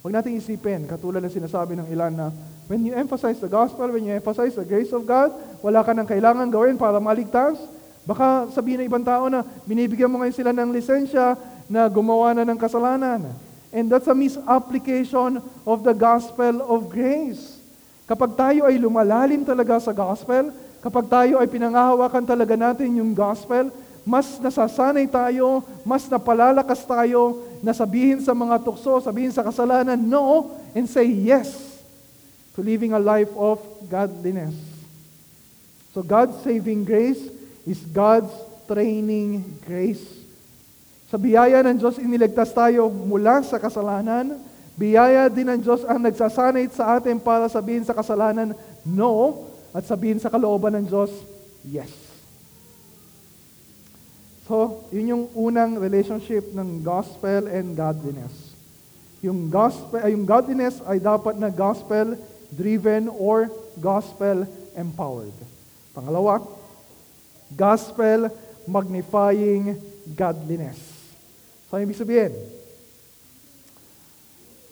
Huwag nating isipin, katulad ng sinasabi ng ilan na when you emphasize the gospel, when you emphasize the grace of God, wala ka nang kailangan gawin para maligtas. Baka sabihin ng ibang tao na binibigyan mo ngayon sila ng lisensya na gumawa na ng kasalanan. And that's a misapplication of the gospel of grace. Kapag tayo ay lumalalim talaga sa gospel, kapag tayo ay pinangahawakan talaga natin yung gospel, mas nasasanay tayo, mas napalalakas tayo na sabihin sa mga tukso, sabihin sa kasalanan, no, and say yes to living a life of godliness. So God's saving grace is God's training grace. Sa biyaya ng Diyos, iniligtas tayo mula sa kasalanan. Biyaya din ng Diyos ang nagsasanay sa atin para sabihin sa kasalanan, no, at sabihin sa kalooban ng Diyos, yes. So, yun yung unang relationship ng gospel and godliness. Yung gospel, yung godliness ay dapat na gospel driven or gospel empowered. Pangalawa, gospel magnifying godliness. So, ibig sabihin,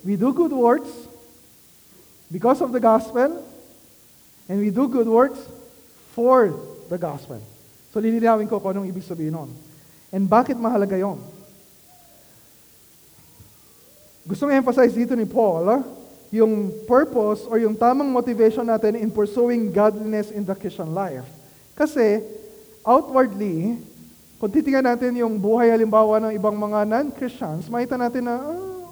we do good works because of the gospel and we do good works for the gospel. So, lilinawin ko kung anong ibig sabihin nun. And bakit mahalaga yon? Gustong emphasize dito ni Paul, ah, yung purpose or yung tamang motivation natin in pursuing godliness in the Christian life. Kasi, outwardly, kung titingnan natin yung buhay halimbawa ng ibang mga non-Christians, makita natin na uh,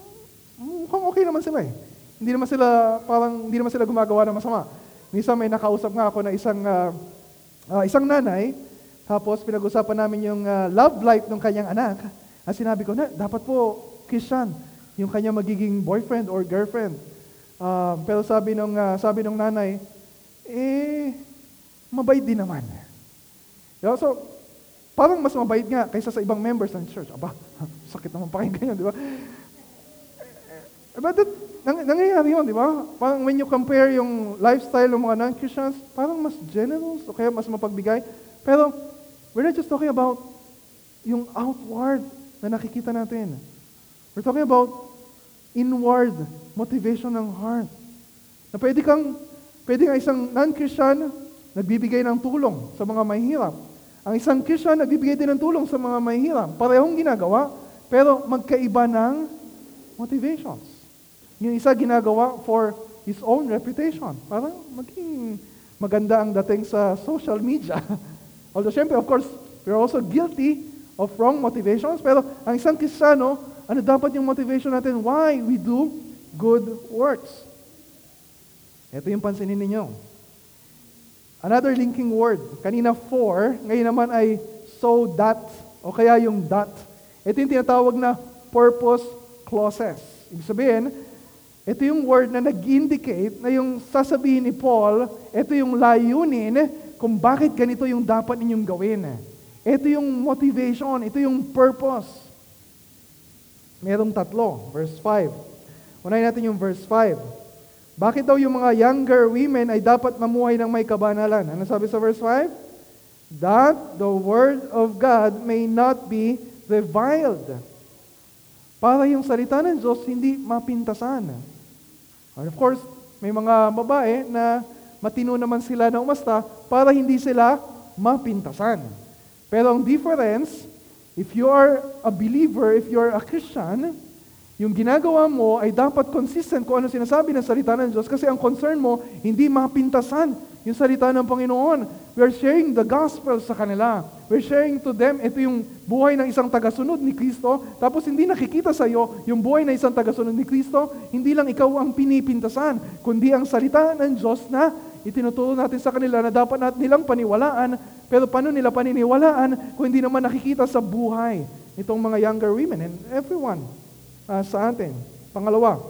mukhang okay naman sila eh. Hindi naman sila, parang, hindi naman sila gumagawa ng masama. Minsan may nakausap nga ako na isang, uh, uh, isang nanay, tapos pinag-usapan namin yung uh, love life ng kanyang anak. At sinabi ko na, dapat po, Christian, yung kanyang magiging boyfriend or girlfriend. Uh, pero sabi nung, uh, sabi nung nanay, eh, mabait din naman. You so, parang mas mabait nga kaysa sa ibang members ng church. Aba, sakit naman pakinggan yun, di ba? But that, nang, nangyayari yun, di ba? Parang when you compare yung lifestyle ng mga non-Christians, parang mas generous o kaya mas mapagbigay. Pero We're not just talking about yung outward na nakikita natin. We're talking about inward motivation ng heart. Na pwede kang, pwede kang isang non-Christian nagbibigay ng tulong sa mga mahihirap. Ang isang Christian nagbibigay din ng tulong sa mga mahihirap. Parehong ginagawa, pero magkaiba ng motivations. Yung isa ginagawa for his own reputation. Parang maging maganda ang dating sa social media. Although, syempre, of course, we're also guilty of wrong motivations. Pero ang isang Kristiyano, ano dapat yung motivation natin? Why we do good works? Ito yung pansinin ninyo. Another linking word. Kanina for, ngayon naman ay so that, o kaya yung that. Ito yung tinatawag na purpose clauses. Ibig sabihin, ito yung word na nag-indicate na yung sasabihin ni Paul, ito yung layunin kung bakit ganito yung dapat ninyong gawin. Ito yung motivation, ito yung purpose. Merong tatlo. Verse 5. Unahin natin yung verse 5. Bakit daw yung mga younger women ay dapat mamuhay ng may kabanalan? Ano sabi sa verse 5? That the word of God may not be reviled. Para yung salita ng Diyos hindi mapintasan. And of course, may mga babae na matino naman sila na umasta para hindi sila mapintasan. Pero ang difference, if you are a believer, if you are a Christian, Yung ginagawa mo ay dapat consistent kung ano sinasabi ng salita ng Diyos kasi ang concern mo, hindi mapintasan yung salita ng Panginoon. We're sharing the gospel sa kanila. We're sharing to them, ito yung buhay ng isang tagasunod ni Kristo. Tapos hindi nakikita sa iyo yung buhay ng isang tagasunod ni Kristo, hindi lang ikaw ang pinipintasan, kundi ang salita ng Diyos na itinuturo natin sa kanila na dapat natin nilang paniwalaan, pero paano nila paniniwalaan kung hindi naman nakikita sa buhay itong mga younger women and everyone uh, sa atin. Pangalawa,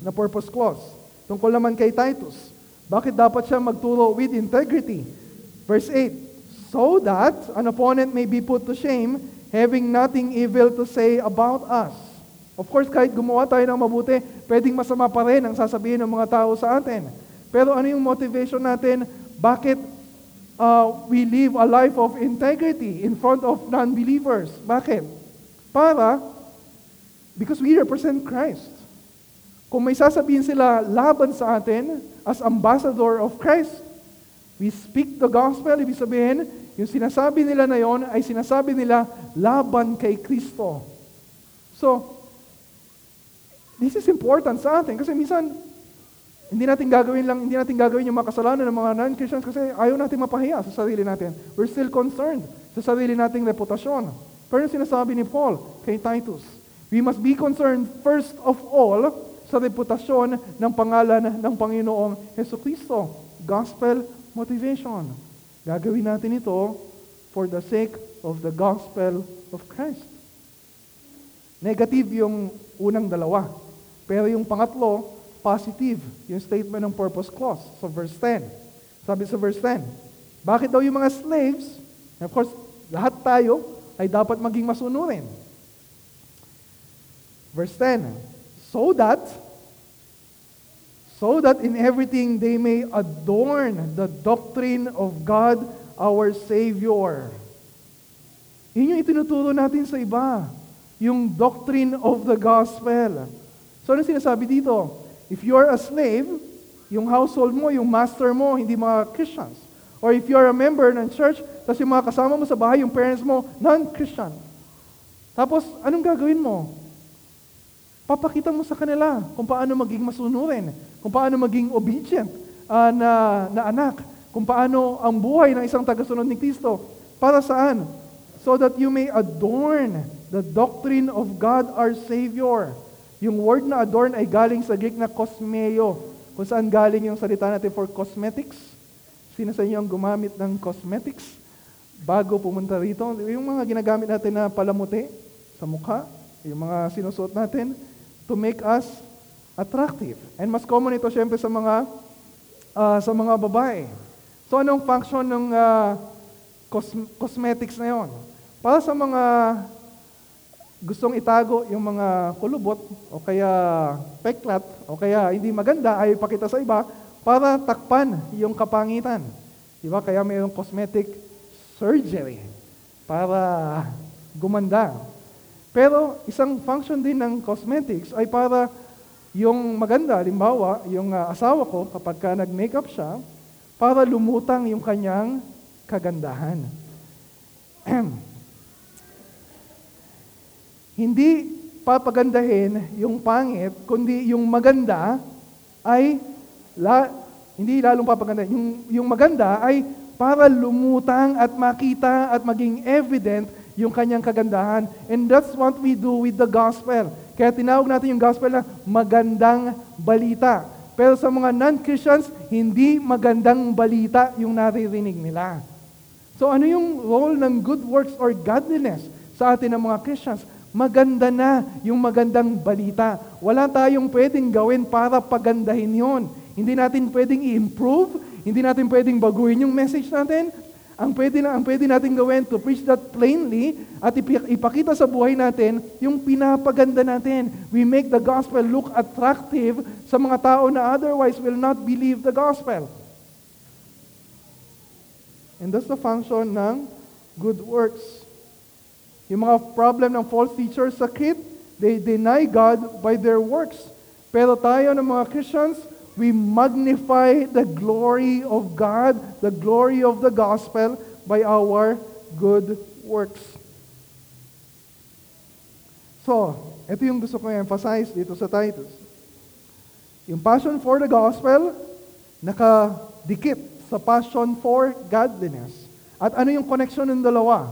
na purpose clause. Tungkol naman kay Titus. Bakit dapat siya magturo with integrity? Verse 8, So that an opponent may be put to shame, having nothing evil to say about us. Of course, kahit gumawa tayo ng mabuti, pwedeng masama pa rin ang sasabihin ng mga tao sa atin. Pero ano yung motivation natin? Bakit uh, we live a life of integrity in front of non-believers? Bakit? Para Because we represent Christ. Kung may sasabihin sila laban sa atin as ambassador of Christ, we speak the gospel, ibig sabihin, yung sinasabi nila na yon ay sinasabi nila laban kay Kristo. So, this is important sa atin kasi minsan hindi natin gagawin lang, hindi natin gagawin yung makasalanan ng mga non-Christians kasi ayaw natin mapahiya sa sarili natin. We're still concerned sa sarili nating reputasyon. Pero yung sinasabi ni Paul kay Titus, We must be concerned first of all sa reputasyon ng pangalan ng Panginoong Heso Kristo. Gospel motivation. Gagawin natin ito for the sake of the gospel of Christ. Negative yung unang dalawa. Pero yung pangatlo, positive. Yung statement ng purpose clause sa verse 10. Sabi sa verse 10, bakit daw yung mga slaves, of course, lahat tayo ay dapat maging masunurin. Verse 10, so that, so that in everything they may adorn the doctrine of God our Savior. Yun yung itinuturo natin sa iba. Yung doctrine of the gospel. So ano sinasabi dito? If you are a slave, yung household mo, yung master mo, hindi mga Christians. Or if you are a member ng church, tapos yung mga kasama mo sa bahay, yung parents mo, non-Christian. Tapos, anong gagawin mo? Papakita mo sa kanila kung paano maging masunurin, kung paano maging obedient uh, na, na anak, kung paano ang buhay ng isang tagasunod ni Kristo. Para saan? So that you may adorn the doctrine of God our Savior. Yung word na adorn ay galing sa Greek na kosmeo, kung saan galing yung salita natin for cosmetics. Sino sa inyo ang gumamit ng cosmetics bago pumunta rito? Yung mga ginagamit natin na palamuti sa mukha, yung mga sinusuot natin, to make us attractive. And mas common ito syempre sa mga uh, sa mga babae. So anong function ng uh, cos- cosmetics na yon? Para sa mga gustong itago yung mga kulubot o kaya peklat o kaya hindi maganda ay ipakita sa iba para takpan yung kapangitan. Di ba? Kaya mayroong cosmetic surgery para gumanda. Pero isang function din ng cosmetics ay para yung maganda, limbawa, yung uh, asawa ko, kapag ka nag-makeup siya, para lumutang yung kanyang kagandahan. Hindi papagandahin yung pangit, kundi yung maganda ay la, hindi lalong papaganda. Yung, yung maganda ay para lumutang at makita at maging evident yung kanyang kagandahan. And that's what we do with the gospel. Kaya tinawag natin yung gospel na magandang balita. Pero sa mga non-Christians, hindi magandang balita yung naririnig nila. So ano yung role ng good works or godliness sa atin ng mga Christians? Maganda na yung magandang balita. Wala tayong pwedeng gawin para pagandahin yon. Hindi natin pwedeng i-improve, hindi natin pwedeng baguhin yung message natin, ang pwede, na, ang pwede natin gawin to preach that plainly at ipakita sa buhay natin yung pinapaganda natin. We make the gospel look attractive sa mga tao na otherwise will not believe the gospel. And that's the function ng good works. Yung mga problem ng false teachers, sakit, they deny God by their works. Pero tayo ng mga Christians, we magnify the glory of God, the glory of the gospel by our good works. So, Ito yung gusto ko emphasize dito sa Titus. Yung passion for the gospel, nakadikit sa passion for godliness. At ano yung connection ng dalawa?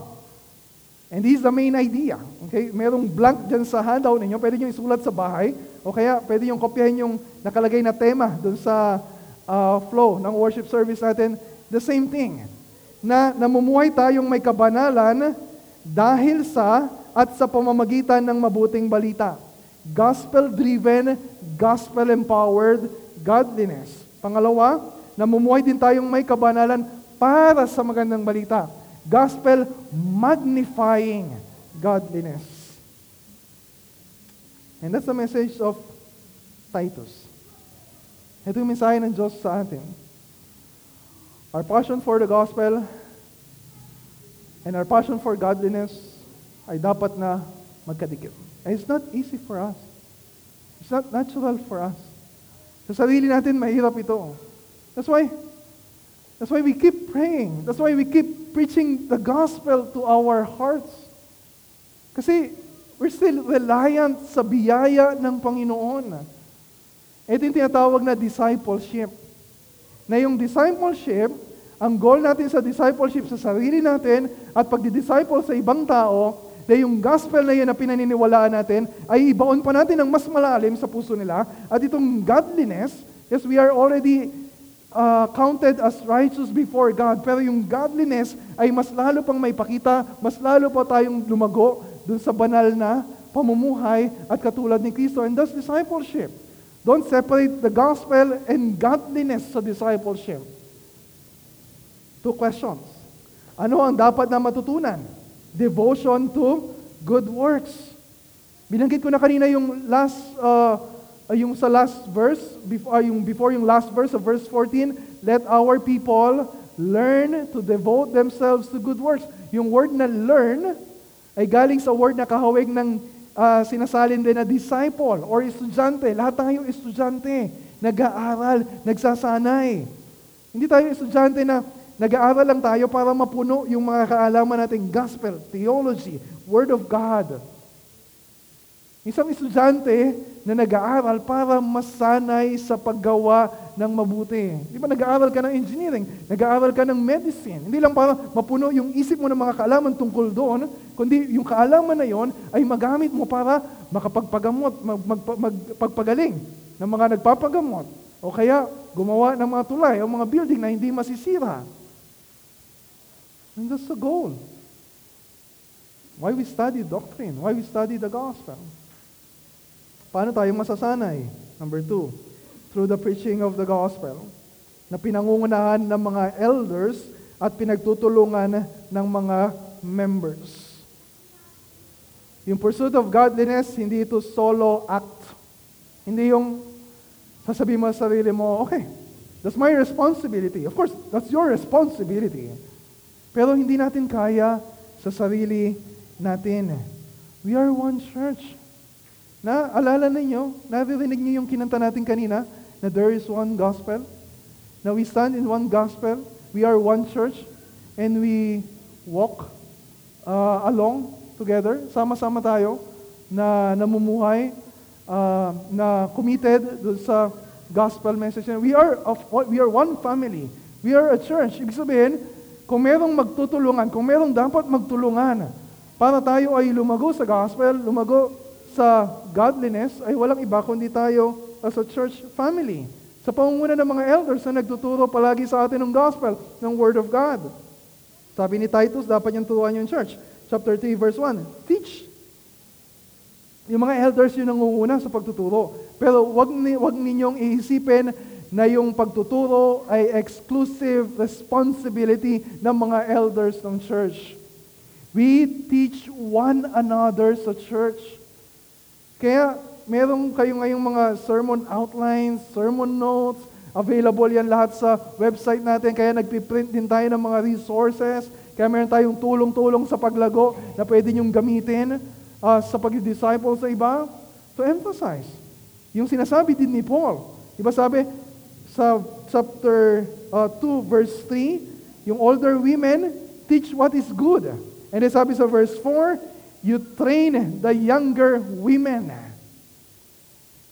And this is the main idea. Okay? Merong blank dyan sa handout ninyo. Pwede nyo isulat sa bahay. O kaya pwede nyo kopyahin yung nakalagay na tema dun sa uh, flow ng worship service natin. The same thing. Na namumuhay tayong may kabanalan dahil sa at sa pamamagitan ng mabuting balita. Gospel-driven, gospel-empowered godliness. Pangalawa, namumuhay din tayong may kabanalan para sa magandang balita. Gospel magnifying godliness. And that's the message of Titus. Ito yung mensahe ng Diyos sa atin. Our passion for the gospel and our passion for godliness ay dapat na magkadikit. And it's not easy for us. It's not natural for us. Sa sarili natin, mahirap ito. That's why, that's why we keep praying. That's why we keep preaching the gospel to our hearts. Kasi we're still reliant sa biyaya ng Panginoon. Ito yung tinatawag na discipleship. Na yung discipleship, ang goal natin sa discipleship sa sarili natin at pagdi-disciple sa ibang tao na yung gospel na yan na pinaniniwalaan natin ay ibaon pa natin ng mas malalim sa puso nila. At itong godliness, yes, we are already uh, counted as righteous before God. Pero yung godliness ay mas lalo pang may pakita, mas lalo pa tayong lumago dun sa banal na pamumuhay at katulad ni Kristo. And that's discipleship. Don't separate the gospel and godliness sa discipleship. Two questions. Ano ang dapat na matutunan? devotion to good works. Binanggit ko na kanina yung last uh, yung sa last verse before uh, yung before yung last verse of verse 14, let our people learn to devote themselves to good works. Yung word na learn ay galing sa word na kahawig ng uh, sinasalin din na disciple or estudyante. Lahat tayo estudyante, nag-aaral, nagsasanay. Hindi tayo estudyante na Nag-aaral lang tayo para mapuno yung mga kaalaman nating gospel, theology, word of God. Isang estudyante na nag-aaral para masanay sa paggawa ng mabuti. Di ba nag-aaral ka ng engineering, nag-aaral ka ng medicine. Hindi lang para mapuno yung isip mo ng mga kaalaman tungkol doon, kundi yung kaalaman na yon ay magamit mo para makapagpagamot, mag, mag, magpagpagaling ng mga nagpapagamot. O kaya gumawa ng mga tulay o mga building na hindi masisira. And that's the goal. Why we study doctrine? Why we study the gospel? Paano tayo masasanay? Number two, through the preaching of the gospel na pinangungunahan ng mga elders at pinagtutulungan ng mga members. Yung pursuit of godliness, hindi ito solo act. Hindi yung sasabihin mo sa sarili mo, okay, that's my responsibility. Of course, that's your responsibility. Pero hindi natin kaya sa sarili natin. We are one church. Na, alala ninyo, naririnig niyo yung kinanta natin kanina, na there is one gospel. Na we stand in one gospel. We are one church. And we walk uh, along together. Sama-sama tayo na namumuhay, uh, na committed sa gospel message. We are, of, we are one family. We are a church. Ibig sabihin, kung merong magtutulungan, kung merong dapat magtulungan para tayo ay lumago sa gospel, lumago sa godliness, ay walang iba kundi tayo as a church family. Sa pangunguna ng mga elders na nagtuturo palagi sa atin ng gospel, ng Word of God. Sabi ni Titus, dapat niyang turuan yung church. Chapter 3, verse 1, Teach. Yung mga elders yung nangunguna sa pagtuturo. Pero wag, ni, wag ninyong iisipin na yung pagtuturo ay exclusive responsibility ng mga elders ng church. We teach one another sa church. Kaya meron kayo ngayong mga sermon outlines, sermon notes, available yan lahat sa website natin. Kaya nagpiprint din tayo ng mga resources. Kaya meron tayong tulong-tulong sa paglago na pwede nyong gamitin uh, sa pag-disciple sa iba. To emphasize, yung sinasabi din ni Paul. Diba sabi, sa chapter uh, 2, verse 3, yung older women teach what is good. And then sabi sa verse 4, you train the younger women.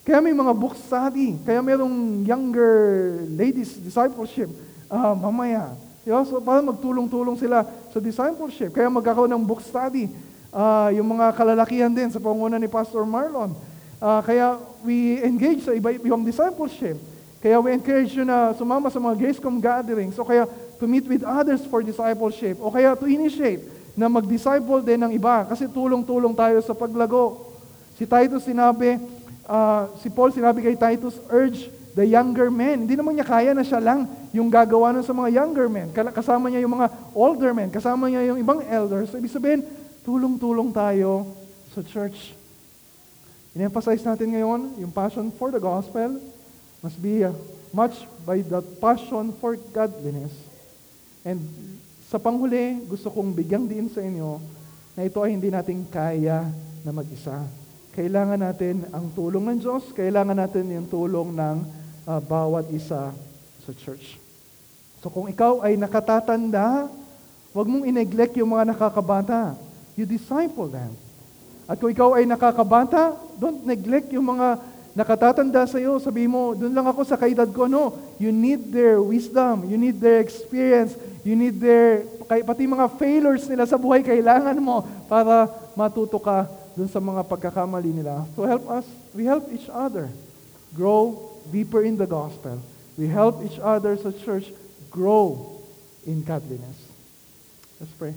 Kaya may mga book study, kaya mayroong younger ladies discipleship ah, mamaya. Diba? So, para magtulong-tulong sila sa discipleship. Kaya magkakaroon ng book study. Ah, yung mga kalalakihan din sa panguna ni Pastor Marlon. Ah, kaya we engage sa iba ibang discipleship. Kaya we encourage you na sumama sa mga Gracecom gatherings. O kaya to meet with others for discipleship. O kaya to initiate na mag-disciple din ng iba. Kasi tulong-tulong tayo sa paglago. Si Titus sinabi, ah, si Paul sinabi kay Titus, urge the younger men. Hindi naman niya kaya na siya lang yung gagawa nun sa mga younger men. Kasama niya yung mga older men. Kasama niya yung ibang elders. So, ibig sabihin, tulong-tulong tayo sa church. In-emphasize natin ngayon, yung passion for the gospel must be uh, much by the passion for godliness. And sa panghuli, gusto kong bigyang diin sa inyo na ito ay hindi natin kaya na mag-isa. Kailangan natin ang tulong ng Diyos, kailangan natin yung tulong ng ah, bawat isa sa church. So kung ikaw ay nakatatanda, huwag mong ineglect yung mga nakakabata. You disciple them. At kung ikaw ay nakakabata, don't neglect yung mga nakatatanda sa iyo. Sabi mo, doon lang ako sa kaedad ko. No, you need their wisdom, you need their experience, you need their, pati mga failures nila sa buhay, kailangan mo para matuto ka doon sa mga pagkakamali nila. To help us, we help each other grow deeper in the gospel. We help each other sa church grow in godliness. Let's pray.